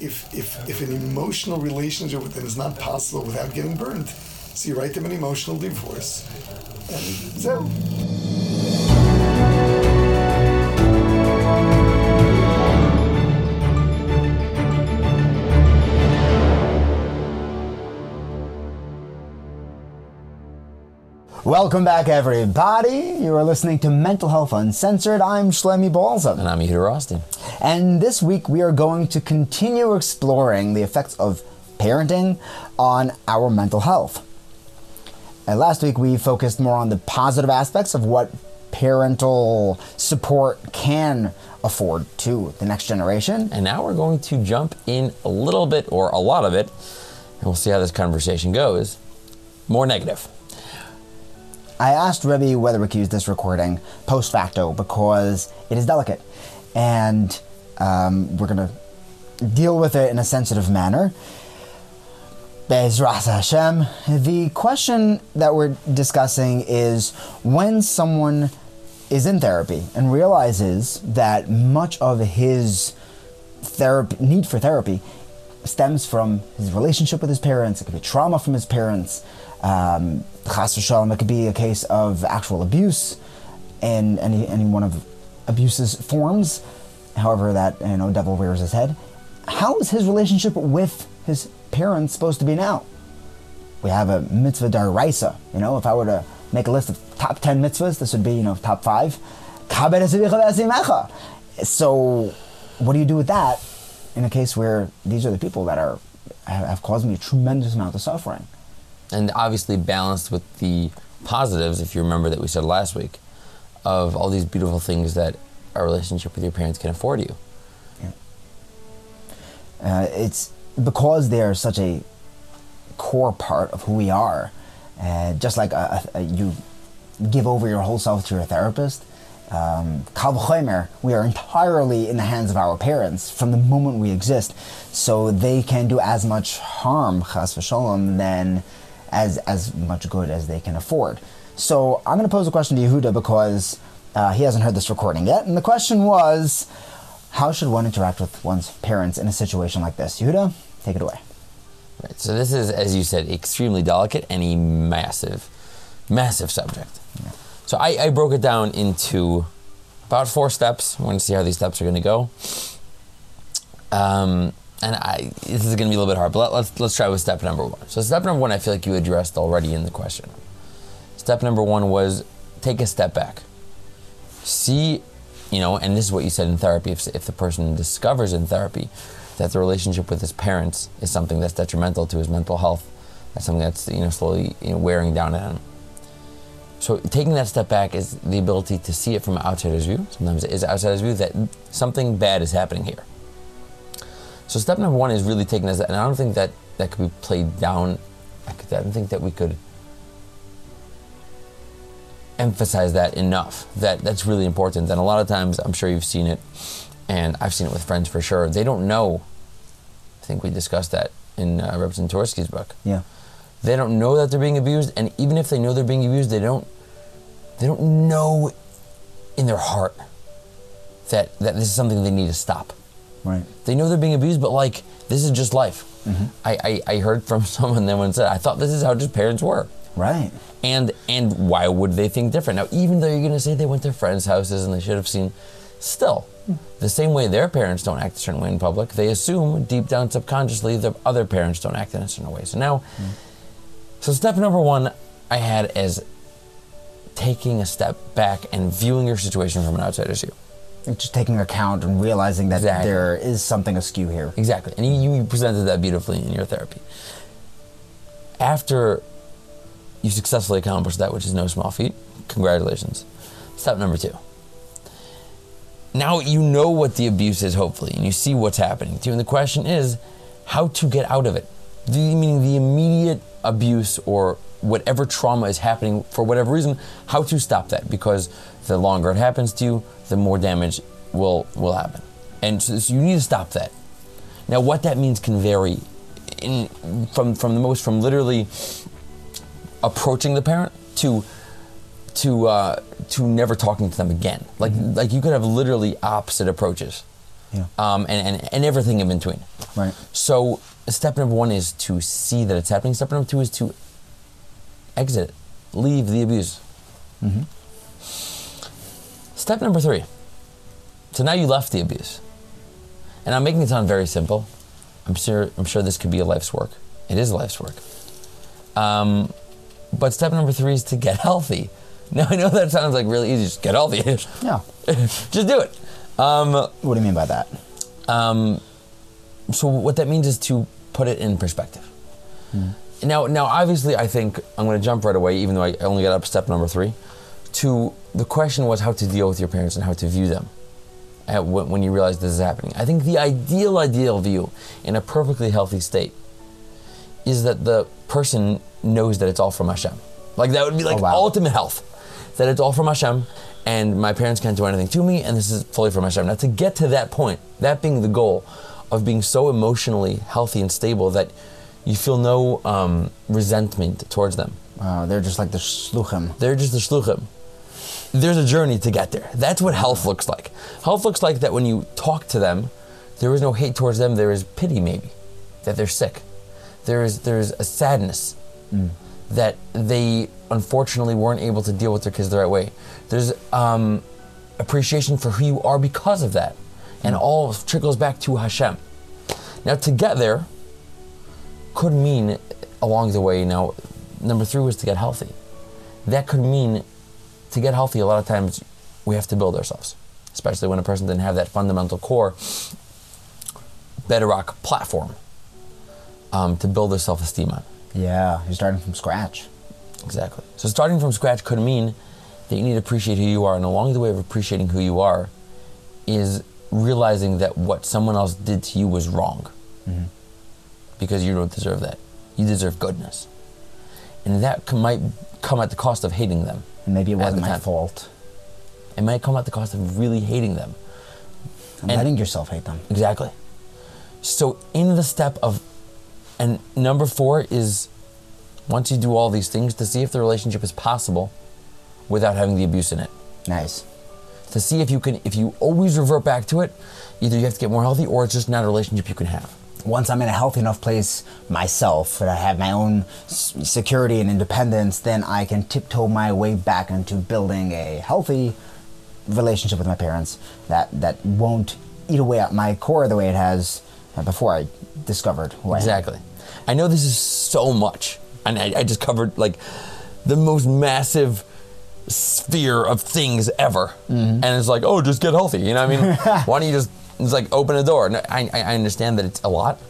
if, if, if an emotional relationship with them is not possible without getting burned, so you write them an emotional divorce. And so. Welcome back, everybody. You are listening to Mental Health Uncensored. I'm Shlemi Balza. And I'm Yehuda Rothstein. And this week we are going to continue exploring the effects of parenting on our mental health. And last week we focused more on the positive aspects of what parental support can afford to the next generation. And now we're going to jump in a little bit, or a lot of it, and we'll see how this conversation goes. More negative. I asked Rebbe whether we could use this recording post facto because it is delicate, and um, we're going to deal with it in a sensitive manner. Bezras Hashem. The question that we're discussing is when someone is in therapy and realizes that much of his therapy need for therapy stems from his relationship with his parents. It could be trauma from his parents. Um, it could be a case of actual abuse in any, any one of abuse's forms, however that you know devil rears his head. How is his relationship with his parents supposed to be now? We have a mitzvah daraisa. You know, if I were to make a list of top ten mitzvahs, this would be you know top five. So, what do you do with that in a case where these are the people that are have caused me a tremendous amount of suffering? And obviously balanced with the positives, if you remember that we said last week, of all these beautiful things that a relationship with your parents can afford you. Yeah. Uh, it's because they are such a core part of who we are. Uh, just like a, a, a, you give over your whole self to your therapist, um, we are entirely in the hands of our parents from the moment we exist. So they can do as much harm, chas v'shalom, than as as much good as they can afford. So I'm going to pose a question to Yehuda because uh, he hasn't heard this recording yet, and the question was, how should one interact with one's parents in a situation like this? Yehuda, take it away. Right. So this is, as you said, extremely delicate and a massive, massive subject. Yeah. So I, I broke it down into about four steps. I want to see how these steps are going to go. Um, and I, this is going to be a little bit hard, but let, let's let's try with step number one. So step number one, I feel like you addressed already in the question. Step number one was take a step back, see, you know, and this is what you said in therapy. If if the person discovers in therapy that the relationship with his parents is something that's detrimental to his mental health, that's something that's you know slowly you know, wearing down on him. So taking that step back is the ability to see it from an outsider's view. Sometimes it is outsider's view that something bad is happening here so step number one is really taking as, that and I don't think that that could be played down. I, could, I don't think that we could emphasize that enough. That that's really important. And a lot of times, I'm sure you've seen it, and I've seen it with friends for sure. They don't know. I think we discussed that in uh, Twerski's book. Yeah. They don't know that they're being abused, and even if they know they're being abused, they don't. They don't know in their heart that that this is something they need to stop. Right. They know they're being abused, but like this is just life. Mm-hmm. I, I, I heard from someone then when said I thought this is how just parents were. Right. And and why would they think different? Now, even though you're going to say they went to friends' houses and they should have seen, still, mm. the same way their parents don't act a certain way in public, they assume deep down subconsciously that other parents don't act in a certain way. So now, mm. so step number one, I had as taking a step back and viewing your situation from an outsider's view just taking account and realizing that exactly. there is something askew here. Exactly. And you, you presented that beautifully in your therapy. After you successfully accomplished that, which is no small feat, congratulations. Step number two. Now you know what the abuse is, hopefully, and you see what's happening to you. And the question is how to get out of it. Meaning the immediate abuse or whatever trauma is happening for whatever reason, how to stop that. Because the longer it happens to you, the more damage will will happen. And so, so you need to stop that. Now, what that means can vary in, from from the most from literally approaching the parent to to uh, to never talking to them again. Like mm-hmm. like you could have literally opposite approaches. Yeah. um, and, and, and everything in between. Right. So step number one is to see that it's happening. Step number two is to exit leave the abuse. Step number three. So now you left the abuse, and I'm making it sound very simple. I'm sure I'm sure this could be a life's work. It is a life's work. Um, but step number three is to get healthy. Now I know that sounds like really easy. Just get healthy. Yeah. Just do it. Um, What do you mean by that? um, so what that means is to put it in perspective. Now, now, obviously, I think I'm going to jump right away, even though I only got up to step number three. To the question was how to deal with your parents and how to view them at, when, when you realize this is happening. I think the ideal, ideal view in a perfectly healthy state is that the person knows that it's all from Hashem. Like that would be like Oh, wow. ultimate health. That it's all from Hashem, and my parents can't do anything to me, and this is fully from Hashem. Now, to get to that point, that being the goal of being so emotionally healthy and stable that you feel no um, resentment towards them. Uh, they're just like the shluchim. They're just the shluchim. There's a journey to get there. That's what health looks like. Health looks like that when you talk to them, there is no hate towards them. There is pity, maybe, that they're sick. There is there is a sadness that they unfortunately weren't able to deal with their kids the right way. There's um, appreciation for who you are because of that, and all trickles back to Hashem. Now to get there could mean along the way. Now, number three was to get healthy. That could mean to get healthy. A lot of times, we have to build ourselves, especially when a person didn't have that fundamental core bedrock platform um, to build their self-esteem on. Yeah, you're starting from scratch. Exactly. So starting from scratch could mean that you need to appreciate who you are, and along the way of appreciating who you are is realizing that what someone else did to you was wrong. Because you don't deserve that. You deserve goodness. And that might come at the cost of hating them. And maybe it wasn't my time. fault. It might come at the cost of really hating them. And, And- letting yourself hate them. Exactly. So in the step of, and number four is, once you do all these things, to see if the relationship is possible without having the abuse in it. Nice. To see if you can, if you always revert back to it, either you have to get more healthy or it's just not a relationship you can have. Once I'm in a healthy enough place myself, that I have my own security and independence, then I can tiptoe my way back into building a healthy relationship with my parents that that won't eat away at my core the way it has before I discovered who I am. Exactly. I know this is so much, and I, I just covered like the most massive sphere of things ever, mm-hmm. and it's like, oh, just get healthy. You know what I mean? Why don't you just it's like open a door? No, I, I I understand that it's a lot,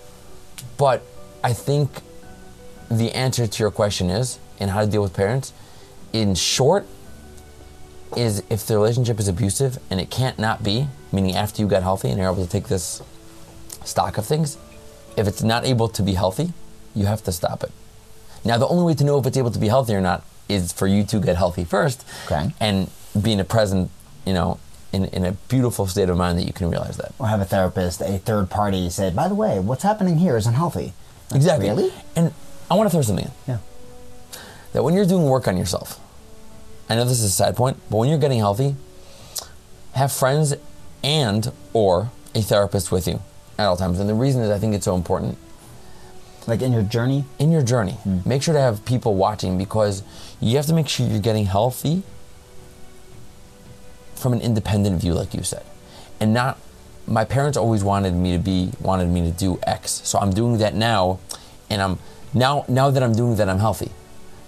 but I think the answer to your question is, and how to deal with parents, in short, is if the relationship is abusive and it can't not be, meaning after you got healthy and you're able to take this stock of things, if it's not able to be healthy, you have to stop it. Now, the only way to know if it's able to be healthy or not is for you to get healthy first Okay. and be in a present, you know, in, in a beautiful state of mind that you can realize that. Or have a therapist, a third party, say, by the way, what's happening here is unhealthy. Like, Exactly. Really? And I want to throw something in. Yeah. that when you're doing work on yourself, I know this is a side point, but when you're getting healthy, have friends and or a therapist with you at all times. And the reason is I think it's so important Like in your journey? in your journey. Hmm. Make sure to have people watching because you have to make sure you're getting healthy from an independent view, like you said, and not. My parents always wanted me to be wanted me to do X, so I'm doing that now, and I'm now now that I'm doing that, I'm healthy.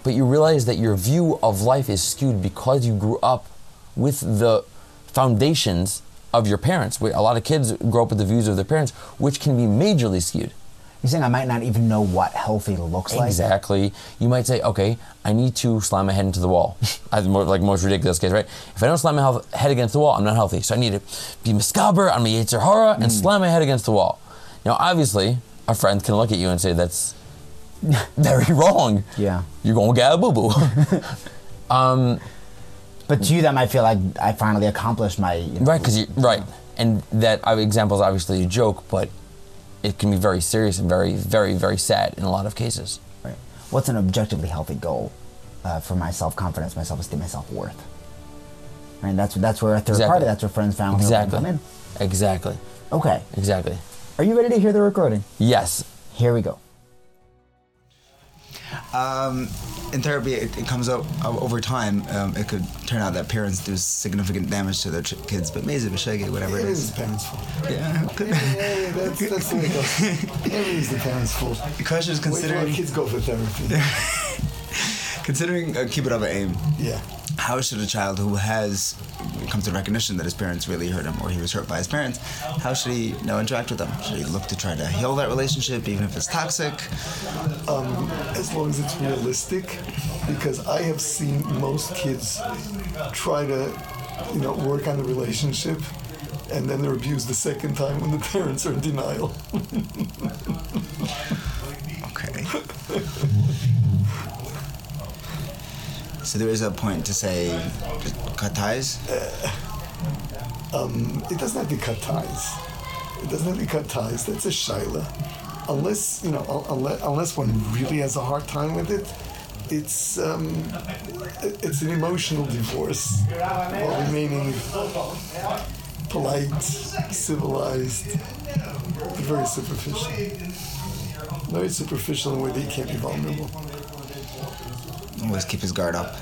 But you realize that your view of life is skewed because you grew up with the foundations of your parents. A lot of kids grow up with the views of their parents, which can be majorly skewed. You're saying I might not even know what healthy looks like? Exactly. You might say, okay, I need to slam my head into the wall. I, more, like most ridiculous case, right? If I don't slam my health, head against the wall, I'm not healthy. So I need to be miskaber on my Yetzer Hara and mm. slam my head against the wall. Now, obviously, a friend can look at you and say that's very wrong. Yeah. You're going to get a boo boo. Um, but to you, that might feel like I finally accomplished my. You know, right, because you right. And that example is obviously a joke, but it can be very serious and very, very, very sad in a lot of cases. Right. What's an objectively healthy goal uh, for my self confidence, my self esteem, my self worth? Right? That's that's where a third Exactly. party, that's where friends, family, Exactly. come in. Exactly. Okay. Exactly. Are you ready to hear the recording? Yes. Here we go. Um, in therapy, it, it comes up o- over time. Um, it could turn out that parents do significant damage to their ch- kids, but maybe bashege, whatever It it is is. the parents' fault. Yeah. could- Yeah, that's, that's the way it goes. Everything the parents' fault. The question is Wait till our kids go for therapy. considering uh, kibbud av va'em. Yeah. How should a child who has come to recognition that his parents really hurt him or he was hurt by his parents, how should he now interact with them? Should he look to try to heal that relationship even if it's toxic? Um, as long as it's realistic, because I have seen most kids try to, you know, work on the relationship, and then they're abused the second time when the parents are in denial. Okay. so there is a point to say cut ties. It doesn't have to cut ties. It doesn't have to cut ties. That's a shaila. Unless you know, unless, unless one really has a hard time with it, it's um, it's an emotional divorce while remaining polite, civilized, very superficial. Very superficial in a way that you can't be vulnerable. Always keep his guard up.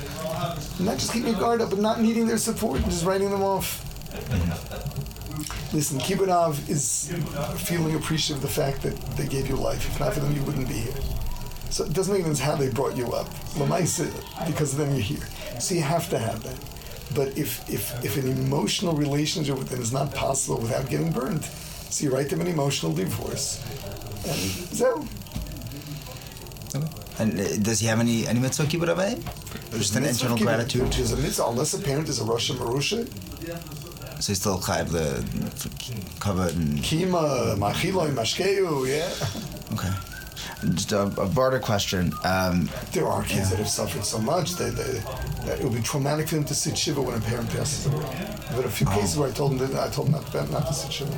Not just keeping your guard up, but not needing their support and just writing them off. Mm-hmm. Listen, Kibbud is feeling appreciative of the fact that they gave you life. If not for them, you wouldn't be here. So it doesn't make difference how they brought you up. Lamaisa, uh, because of them, you're here. So you have to have that. But if, if, if an emotional relationship with them is not possible without getting burned, so you write them an emotional divorce. And so, And uh, does he have any any mitzvah up? eh? Just an internal gratitude. A mitzvah, unless a parent is a rasha Marusha, So he's still chayiv the cover and Kima, Machiloi, Mashkeu, yeah. okay. Just a, a broader question. Um, There are kids that have suffered so much that, that, that it would be traumatic for them to sit shiva when a parent passes away. But a few cases where I told them that I told them not, not to sit shiva.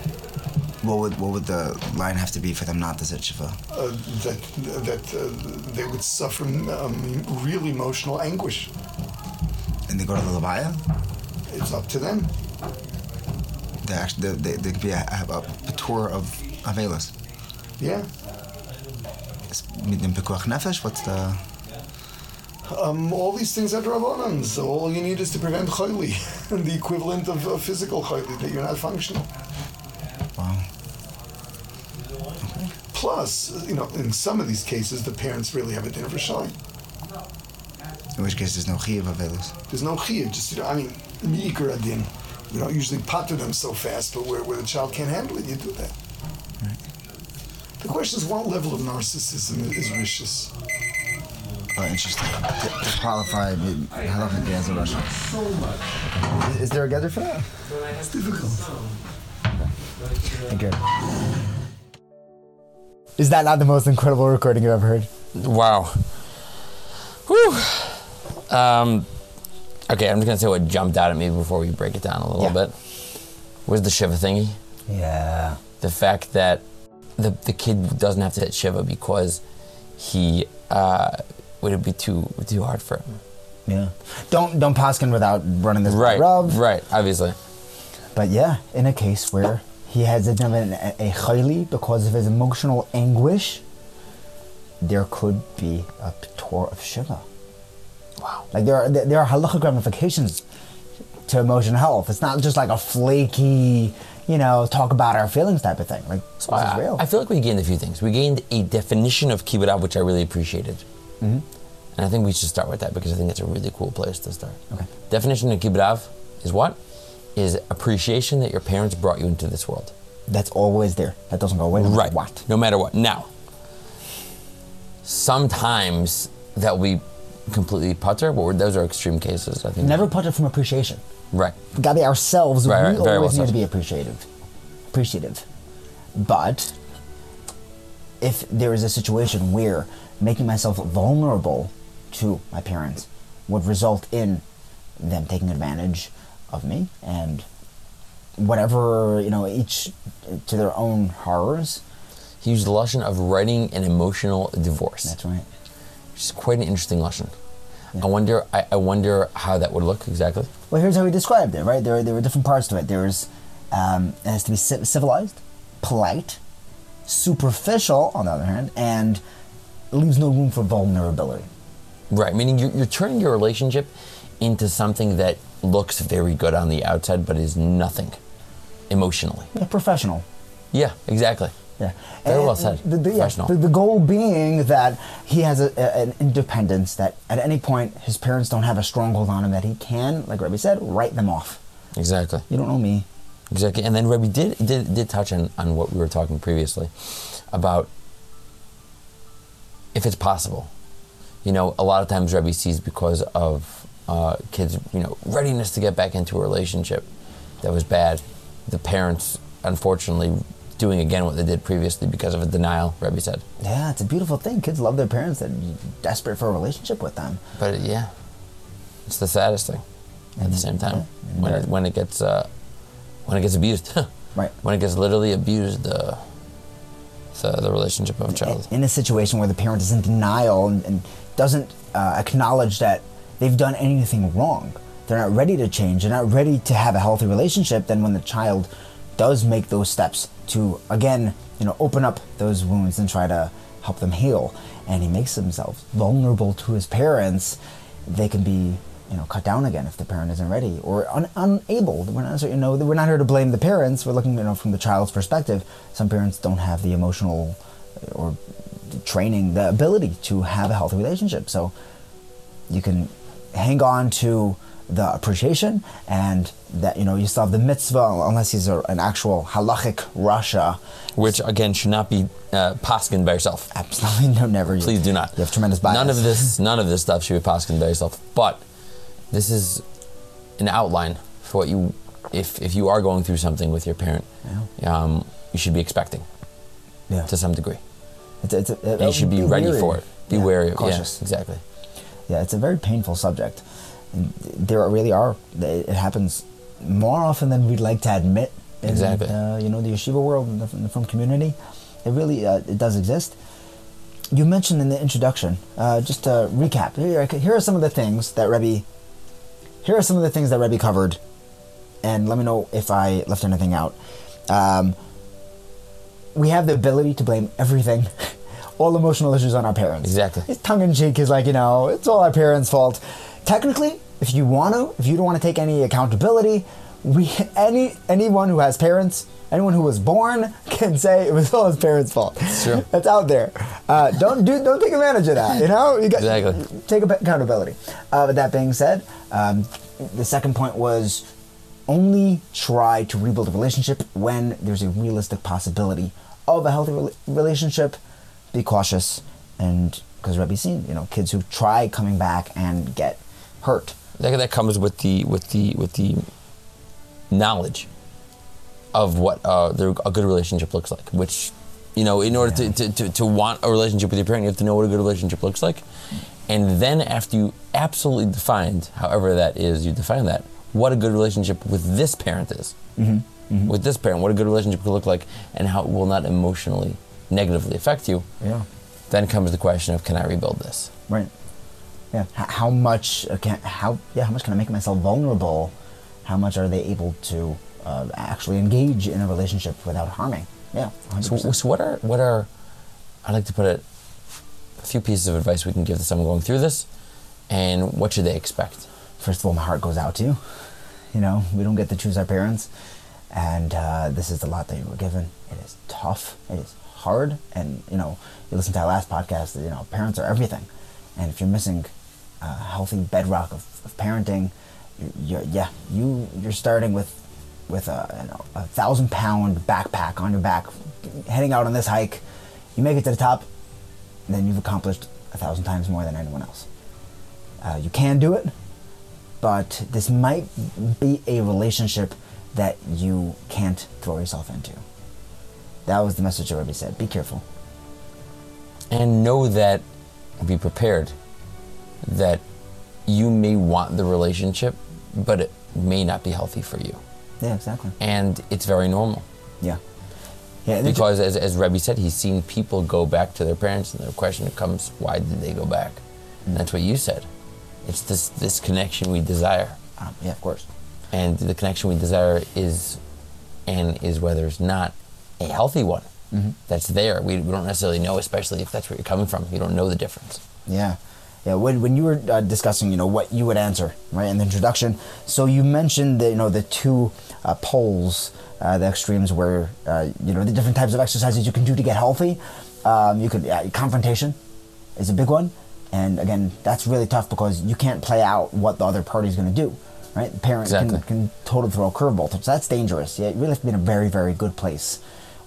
What would what would the line have to be for them not to sit shiva? Uh, that that uh, they would suffer um, real emotional anguish. And they go to the levaya. It's up to them. They actually they, they, they could be a, a, a tour of avelas. Yeah. Mit dem pekuach nefesh. What's the Um, all these things are drabonan. So all you need is to prevent chayli, the equivalent of, of physical chayli, that you're not functional. Plus, you know, in some of these cases, the parents really have a dinner for shine. In which case there's no chiyav avelas. There's no chiyuv, just, you know, I mean, mi'ikar adin. We don't usually potter them so fast, but where, where the child can't handle it, you do that. The question is, what level of narcissism is vicious? Oh, interesting. To, to qualify, halakha as a rasha. Is there a gather for that? It's difficult. Thank you. Is that not the most incredible recording you've ever heard? Wow. Whew. Um, okay, I'm just gonna say what jumped out at me before we break it down a little Yeah. bit. Was the Shiva thingy? Yeah. The fact that the the kid doesn't have to hit Shiva because he uh, would it be too too hard for him? Yeah. Don't don't paskin without running this Right, right. Obviously, But yeah, in a case where he has a, a, a chayli because of his emotional anguish, there could be a tour of Shiva. wow. Like there are there are halachic ramifications to emotional health. It's not just like a flaky, you know, talk about our feelings type of thing. Like So this is I, real. I feel like we gained a few things. We gained a definition of kibbud, which I really appreciated. Mm-hmm. And I think we should start with that because I think it's a really cool place to start. Okay. Definition of kibbud is what? Is appreciation that your parents brought you into this world. That's always there. That doesn't go away. No Right. What? No matter what. Now, sometimes that be completely putter, but those are extreme cases. I think. Never putter from appreciation. Right. Got to be ourselves, Right, we right, very always well need said. to be appreciative. Appreciative. But if there is a situation where making myself vulnerable to my parents would result in them taking advantage of me and whatever, you know, each to their own horrors. He used the lesson of writing an emotional divorce. That's right. which is quite an interesting lesson. I wonder. I, I wonder how that would look exactly. Well, here's how he described it. Right, there there were different parts to it. There's um, it has to be civilized, polite, superficial on the other hand, and leaves no room for vulnerability. Right. Meaning you're, you're turning your relationship into something that looks very good on the outside, but is nothing emotionally. Yeah, professional. Yeah. Exactly. Yeah. Very well said. The, the, yeah, Professional. the, the goal being that he has a, a- an independence that at any point his parents don't have a stronghold on him that he can, like Rebbe said, write them off. Exactly. You don't know me. Exactly. And then Rebbe did did, did touch on, on what we were talking previously about if it's possible. You know, a lot of times Rebbe sees because of uh, kids, you know, readiness to get back into a relationship that was bad. The parents, unfortunately, doing again what they did previously because of a denial, Rebbe said. Yeah, it's a beautiful thing. Kids love their parents. They're desperate for a relationship with them. But yeah, it's the saddest thing at the same time when it, when it gets uh, when it gets abused. Right. When it gets literally abused, the the, the relationship of a child. in a situation where the parent is in denial and, and doesn't uh, acknowledge that they've done anything wrong, they're not ready to change, they're not ready to have a healthy relationship, then when the child does make those steps to again, you know, open up those wounds and try to help them heal, and he makes himself vulnerable to his parents, they can be you know cut down again if the parent isn't ready or un- unable. We're not you know we're not here to blame the parents. We're looking you know from the child's perspective. Some parents don't have the emotional uh, or training, the ability to have a healthy relationship. So you can hang on to the appreciation and that you know you still have the mitzvah unless he's a, an actual halachic rasha. which again should not be uh, poskin by yourself. Absolutely no, never. You- Please do not. You have tremendous bias. None of this, none of this stuff should be poskin by yourself. But this is an outline for what you, if if you are going through something with your parent, um, you should be expecting Yeah. to some degree. It's, it's, a- And you should be, ready wary. for it. Be Yeah, wary of cautious. Yeah, exactly. Yeah, it's a very painful subject. There really are. It happens more often than we'd like to admit. In, Exactly. Uh, you know, the yeshiva world, the, in the frum community, it really uh, it does exist. You mentioned in the introduction, uh, just to recap. Here, here are some of the things that Rebbe. Here are some of the things that Rebbe covered, and let me know if I left anything out. Um, we have the ability to blame everything, all emotional issues on our parents. Exactly. It's tongue in cheek is like, you know, it's all our parents' fault. Technically, if you want to, if you don't want to take any accountability, we any anyone who has parents, anyone who was born can say it was all his parents' fault. It's true. That's out there. Uh, don't do don't take advantage of that. You know, you got Exactly. take accountability. Uh, but that being said, um, the second point was only try to rebuild a relationship when there's a realistic possibility of a healthy rela- relationship. Be cautious, and because Rebbe's seen, you know, kids who try coming back and get hurt. That, that comes with the with the with the knowledge of what uh, a good relationship looks like. Which, you know, in order to, to, to, to want a relationship with your parent, you have to know what a good relationship looks like. And then after you absolutely defined, however that is, you define that, what a good relationship with this parent is. Mm-hmm. With this parent, what a good relationship could look like, and how it will not emotionally negatively affect you. Yeah. Then comes the question of, can I rebuild this? Right. Yeah. H- how much can how yeah how much can I make myself vulnerable? How much are they able to uh, actually engage in a relationship without harming? Yeah. 100%. So, so what are what are I'd like to put it a few pieces of advice we can give to someone going through this, and what should they expect? First of all, my heart goes out to you. You know, we don't get to choose our parents, and uh, this is the lot that you were given. It is tough. It is hard, and you know, you listen to our last podcast. You know, parents are everything, and if you're missing a healthy bedrock of, of parenting, you're, yeah, you you're starting with with a, you know, a thousand pound backpack on your back, heading out on this hike. You make it to the top, then you've accomplished a thousand times more than anyone else. Uh, you can do it, but this might be a relationship that you can't throw yourself into. That was the message that Rebbe said. Be careful. And know that, be prepared that you may want the relationship, but it may not be healthy for you, Yeah, exactly. and it's very normal. Yeah. Yeah. Because as, as Rebbe said, he's seen people go back to their parents, and the question comes, why did they go back? And that's what you said. It's this this connection we desire, Um, yeah, of course. and the connection we desire is, and is whether it's not a healthy one. That's there. We, we don't necessarily know, especially if that's where you're coming from. You don't know the difference. Yeah. Yeah, when, when you were uh, discussing, you know, what you would answer, right, in the introduction, so you mentioned the, you know, the two uh, poles, uh, the extremes where, uh, you know, the different types of exercises you can do to get healthy. Um, you could, confrontation is a big one. And again, that's really tough because you can't play out what the other party's going to do, right? The parent Exactly. can, can totally throw a curveball. So that's dangerous. Yeah, you really have to be in a very, very good place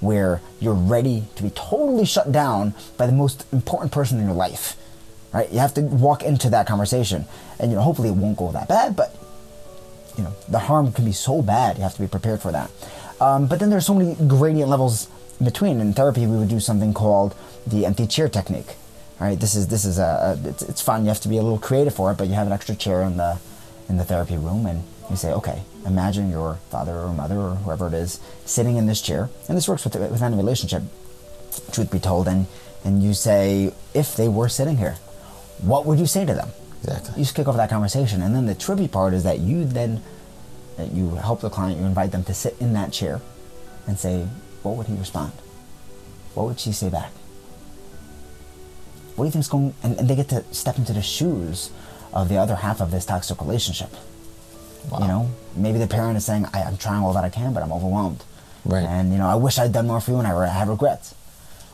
where you're ready to be totally shut down by the most important person in your life right? You have to walk into that conversation, and you know, hopefully it won't go that bad, but you know, the harm can be so bad. You have to be prepared for that. Um, but then there's so many gradient levels in between. In therapy, we would do something called the empty chair technique. All right, this is this is a, a it's, it's fun. You have to be a little creative for it, but you have an extra chair in the in the therapy room, and you say, okay, imagine your father or mother or whoever it is sitting in this chair, and this works with with any relationship. Truth be told, and and you say, if they were sitting here, what would you say to them? Exactly. You just kick off that conversation, and then the trippy part is that you then that you help the client, you invite them to sit in that chair, and say, what would he respond? What would she say back? What do you think's going? And, and they get to step into the shoes of the other half of this toxic relationship. Wow. You know, maybe the parent is saying, I, "I'm trying all that I can, but I'm overwhelmed." Right. And you know, I wish I'd done more for you, and I re- have regrets.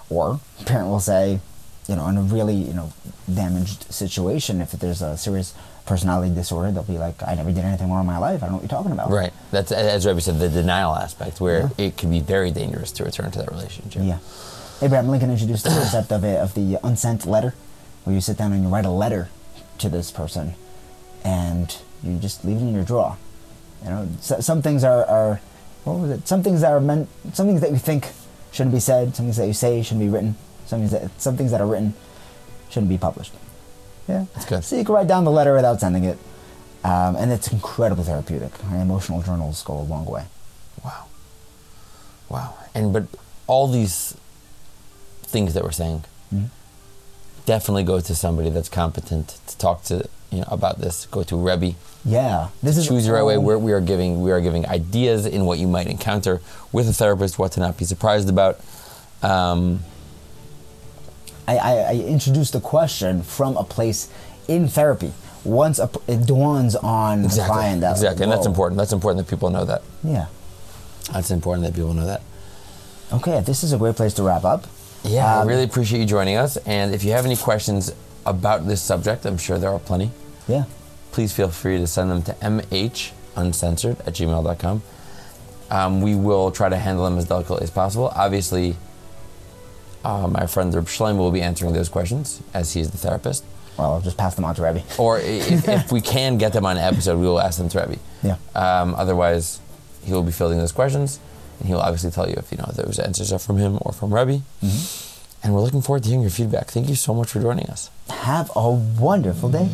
Or the parent will say, you know, in a really you know damaged situation, if there's a serious personality disorder, they'll be like, "I never did anything wrong in my life. I don't know what you're talking about." Right. That's as Rebbe said, the denial aspect, where it can be very dangerous to return to that relationship. Yeah. Abraham Lincoln introduced the concept of a, of the unsent letter, where you sit down and you write a letter to this person, and you just leave it in your drawer. You know, so, some things are, are what was it? Some things that are meant, some things that you think shouldn't be said, some things that you say shouldn't be written, some things that some things that are written shouldn't be published. Yeah, That's good. So you can write down the letter without sending it, um, and it's incredibly therapeutic. Our emotional journals go a long way. Wow. Wow. And but all these things that we're saying definitely go to somebody that's competent to talk to you know about this. Go to Rebbe. Yeah, this is Choose the right way. We're, we are giving we are giving ideas in what you might encounter with a therapist, what to not be surprised about. Um, I, I, I introduced the question from a place in therapy. Once a, it dawns on the exactly. client that exactly, and that's important. That's important that people know that. Yeah. That's important that people know that. Okay, this is a great place to wrap up. Yeah, Um, I really appreciate you joining us. And if you have any questions about this subject, I'm sure there are plenty. Yeah. please feel free to send them to mhuncensored at gmail.com. Um, we will try to handle them as delicately as possible. Obviously, uh, my friend Reb Shlomo will be answering those questions as he is the therapist. Well, I'll just pass them on to Rebbe. Or i- if, if we can get them on an episode, we will ask them to Rebbe. Yeah. Um, otherwise, he will be fielding those questions, and he will obviously tell you if you know those answers are from him or from Rebbe. And we're looking forward to hearing your feedback. Thank you so much for joining us. Have a wonderful day.